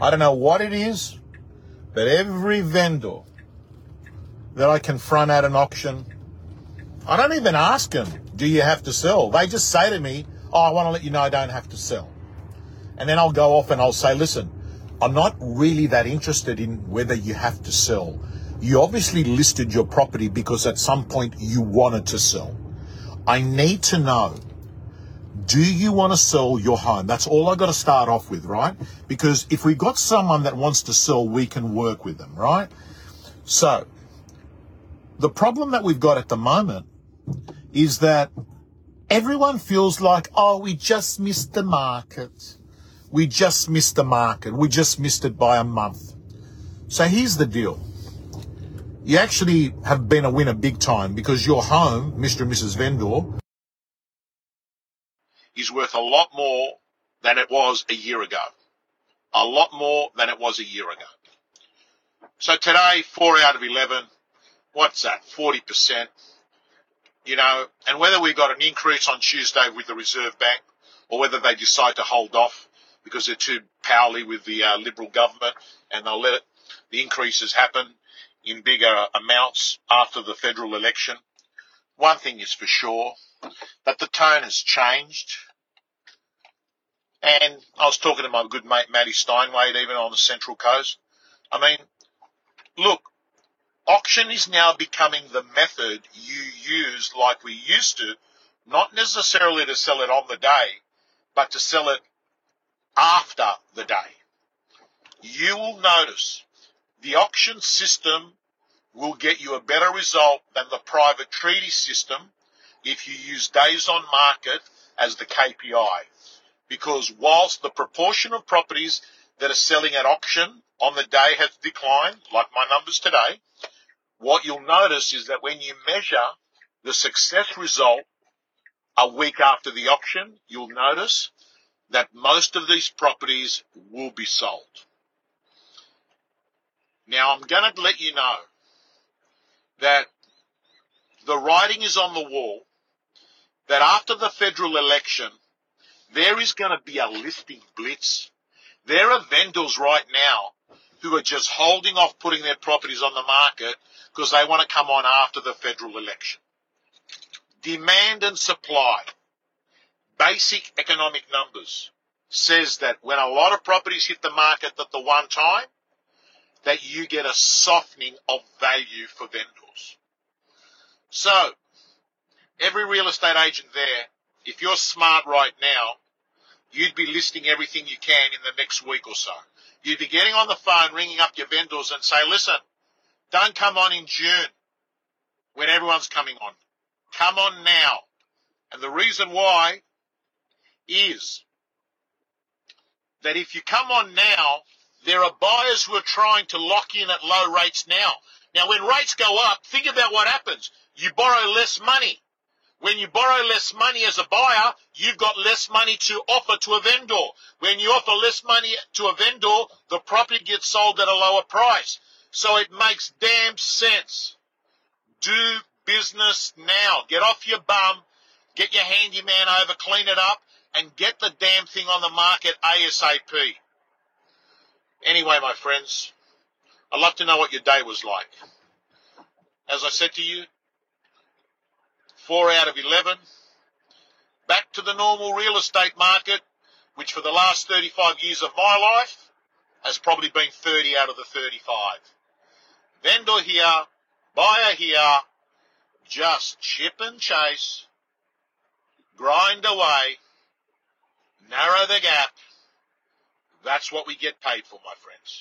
I don't know what it is, but every vendor that I confront at an auction, I don't even ask them, do you have to sell? They just say to me, oh, I want to let you know I don't have to sell. And then I'll go off and I'll say, listen, I'm not really that interested in whether you have to sell. You obviously listed your property because at some point you wanted to sell. I need to know do you want to sell your home? That's all I got to start off with, right? Because if we got someone that wants to sell, we can work with them, right? So, the problem that we've got at the moment is that everyone feels like, oh, we just missed the market. We just missed the market. We just missed it by a month. So here's the deal. You actually have been a winner big time because your home, Mr. and Mrs. Vendor, is worth a lot more than it was a year ago. A lot more than it was a year ago. So today, four out of 11, what's that? 40%. You know, and whether we got an increase on Tuesday with the Reserve Bank or whether they decide to hold off because they're too powerly with the uh, Liberal government and they'll let it, the increases happen in bigger amounts after the federal election. One thing is for sure, that the tone has changed. And I was talking to my good mate Matty Steinway, even on the Central Coast. I mean, look, auction is now becoming the method you use like we used to, not necessarily to sell it on the day, but to sell it after the day. You will notice the auction system will get you a better result than the private treaty system if you use days on market as the KPI. Because whilst the proportion of properties that are selling at auction on the day has declined, like my numbers today, what you'll notice is that when you measure the success result a week after the auction, you'll notice that most of these properties will be sold. Now I'm going to let you know that the writing is on the wall that after the federal election, there is going to be a listing blitz. There are vendors right now who are just holding off putting their properties on the market because they want to come on after the federal election. Demand and supply, basic economic numbers, says that when a lot of properties hit the market at the one time, that you get a softening of value for vendors. So, every real estate agent there, if you're smart right now, you'd be listing everything you can in the next week or so. You'd be getting on the phone, ringing up your vendors and say, listen, don't come on in June when everyone's coming on. Come on now. And the reason why is that if you come on now, there are buyers who are trying to lock in at low rates now. Now, when rates go up, think about what happens. You borrow less money. When you borrow less money as a buyer, you've got less money to offer to a vendor. When you offer less money to a vendor, the property gets sold at a lower price. So it makes damn sense. Do business now. Get off your bum. Get your handyman over, clean it up, and get the damn thing on the market ASAP. Anyway, my friends, I'd love to know what your day was like. As I said to you, four out of 11. Back to the normal real estate market, which for the last 35 years of my life has probably been 30 out of the 35. Vendor here, buyer here, just chip and chase, grind away, narrow the gap. That's what we get paid for, my friends.